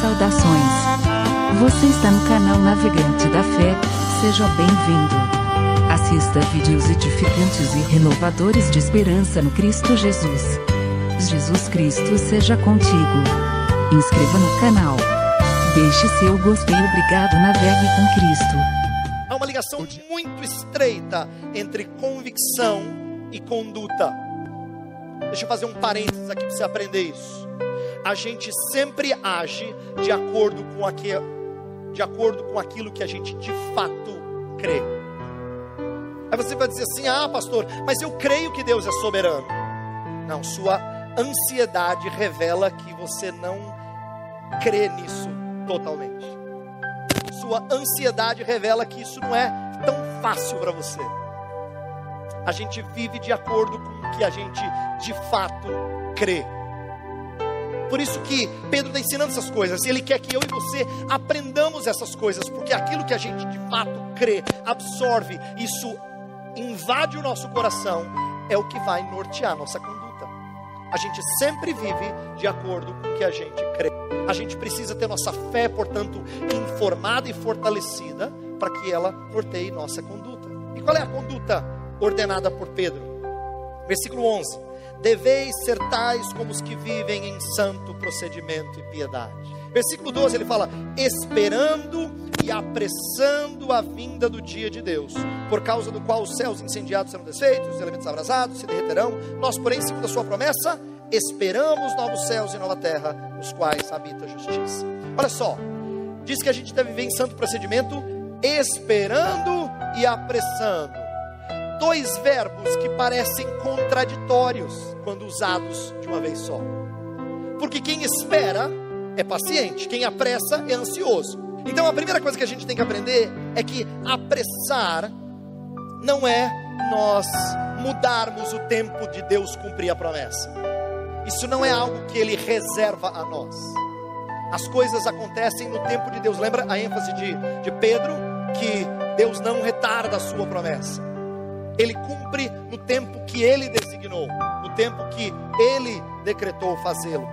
Saudações! Você está no canal Navegante da Fé, seja bem-vindo. Assista vídeos edificantes e renovadores de esperança no Cristo Jesus. Jesus Cristo seja contigo. Inscreva no canal. Deixe seu gostei. Obrigado. Navegue com Cristo. Há uma ligação muito estreita entre convicção e conduta. Deixa eu fazer um parênteses aqui para você aprender isso. A gente sempre age de acordo com aquilo, de acordo com aquilo que a gente de fato crê. Aí você vai dizer assim: "Ah, pastor, mas eu creio que Deus é soberano". Não, sua ansiedade revela que você não crê nisso totalmente. Sua ansiedade revela que isso não é tão fácil para você. A gente vive de acordo com o que a gente de fato crê. Por isso que Pedro está ensinando essas coisas. Ele quer que eu e você aprendamos essas coisas, porque aquilo que a gente de fato crê, absorve, isso invade o nosso coração, é o que vai nortear a nossa conduta. A gente sempre vive de acordo com o que a gente crê. A gente precisa ter nossa fé, portanto, informada e fortalecida para que ela norteie nossa conduta. E qual é a conduta ordenada por Pedro? Versículo 11: Deveis ser tais como os que vivem em santo procedimento e piedade. Versículo 12 ele fala: Esperando e apressando a vinda do dia de Deus, por causa do qual os céus incendiados serão desfeitos, os elementos abrasados se derreterão. Nós, porém, segundo a sua promessa, esperamos novos céus e nova terra, nos quais habita a justiça. Olha só, diz que a gente deve viver em santo procedimento, esperando e apressando. Dois verbos que parecem contraditórios quando usados de uma vez só. Porque quem espera é paciente, quem apressa é ansioso. Então a primeira coisa que a gente tem que aprender é que apressar não é nós mudarmos o tempo de Deus cumprir a promessa. Isso não é algo que Ele reserva a nós. As coisas acontecem no tempo de Deus. Lembra a ênfase de, de Pedro? Que Deus não retarda a sua promessa. Ele cumpre no tempo que Ele designou, no tempo que Ele decretou fazê-lo.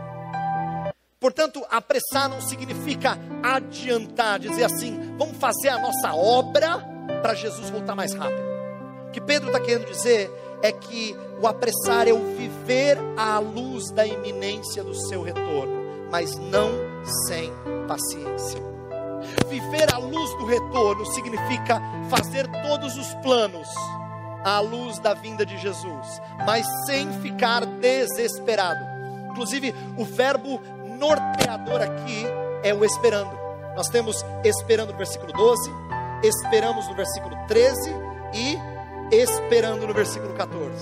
Portanto, apressar não significa adiantar, dizer assim, vamos fazer a nossa obra para Jesus voltar mais rápido. O que Pedro está querendo dizer é que o apressar é o viver à luz da iminência do seu retorno, mas não sem paciência. Viver à luz do retorno significa fazer todos os planos à luz da vinda de Jesus, mas sem ficar desesperado. Inclusive, o verbo norteador aqui é o esperando. Nós temos esperando no versículo 12, esperamos no versículo 13 e esperando no versículo 14.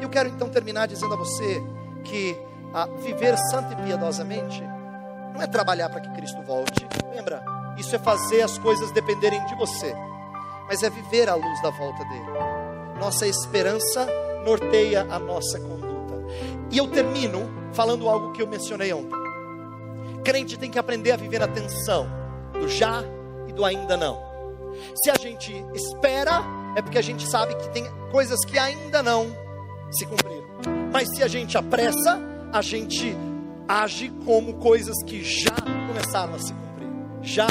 Eu quero então terminar dizendo a você que a viver santo e piedosamente não é trabalhar para que Cristo volte. Lembra? Isso é fazer as coisas dependerem de você, mas é viver à luz da volta dele. Nossa esperança norteia a nossa conduta. E eu termino falando algo que eu mencionei ontem. Crente tem que aprender a viver a tensão do já e do ainda não. Se a gente espera, é porque a gente sabe que tem coisas que ainda não se cumpriram. Mas se a gente apressa, a gente age como coisas que já começaram a se cumprir. Já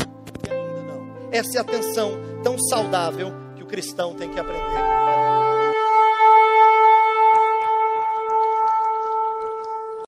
e ainda não. Essa é a tensão tão saudável que o cristão tem que aprender.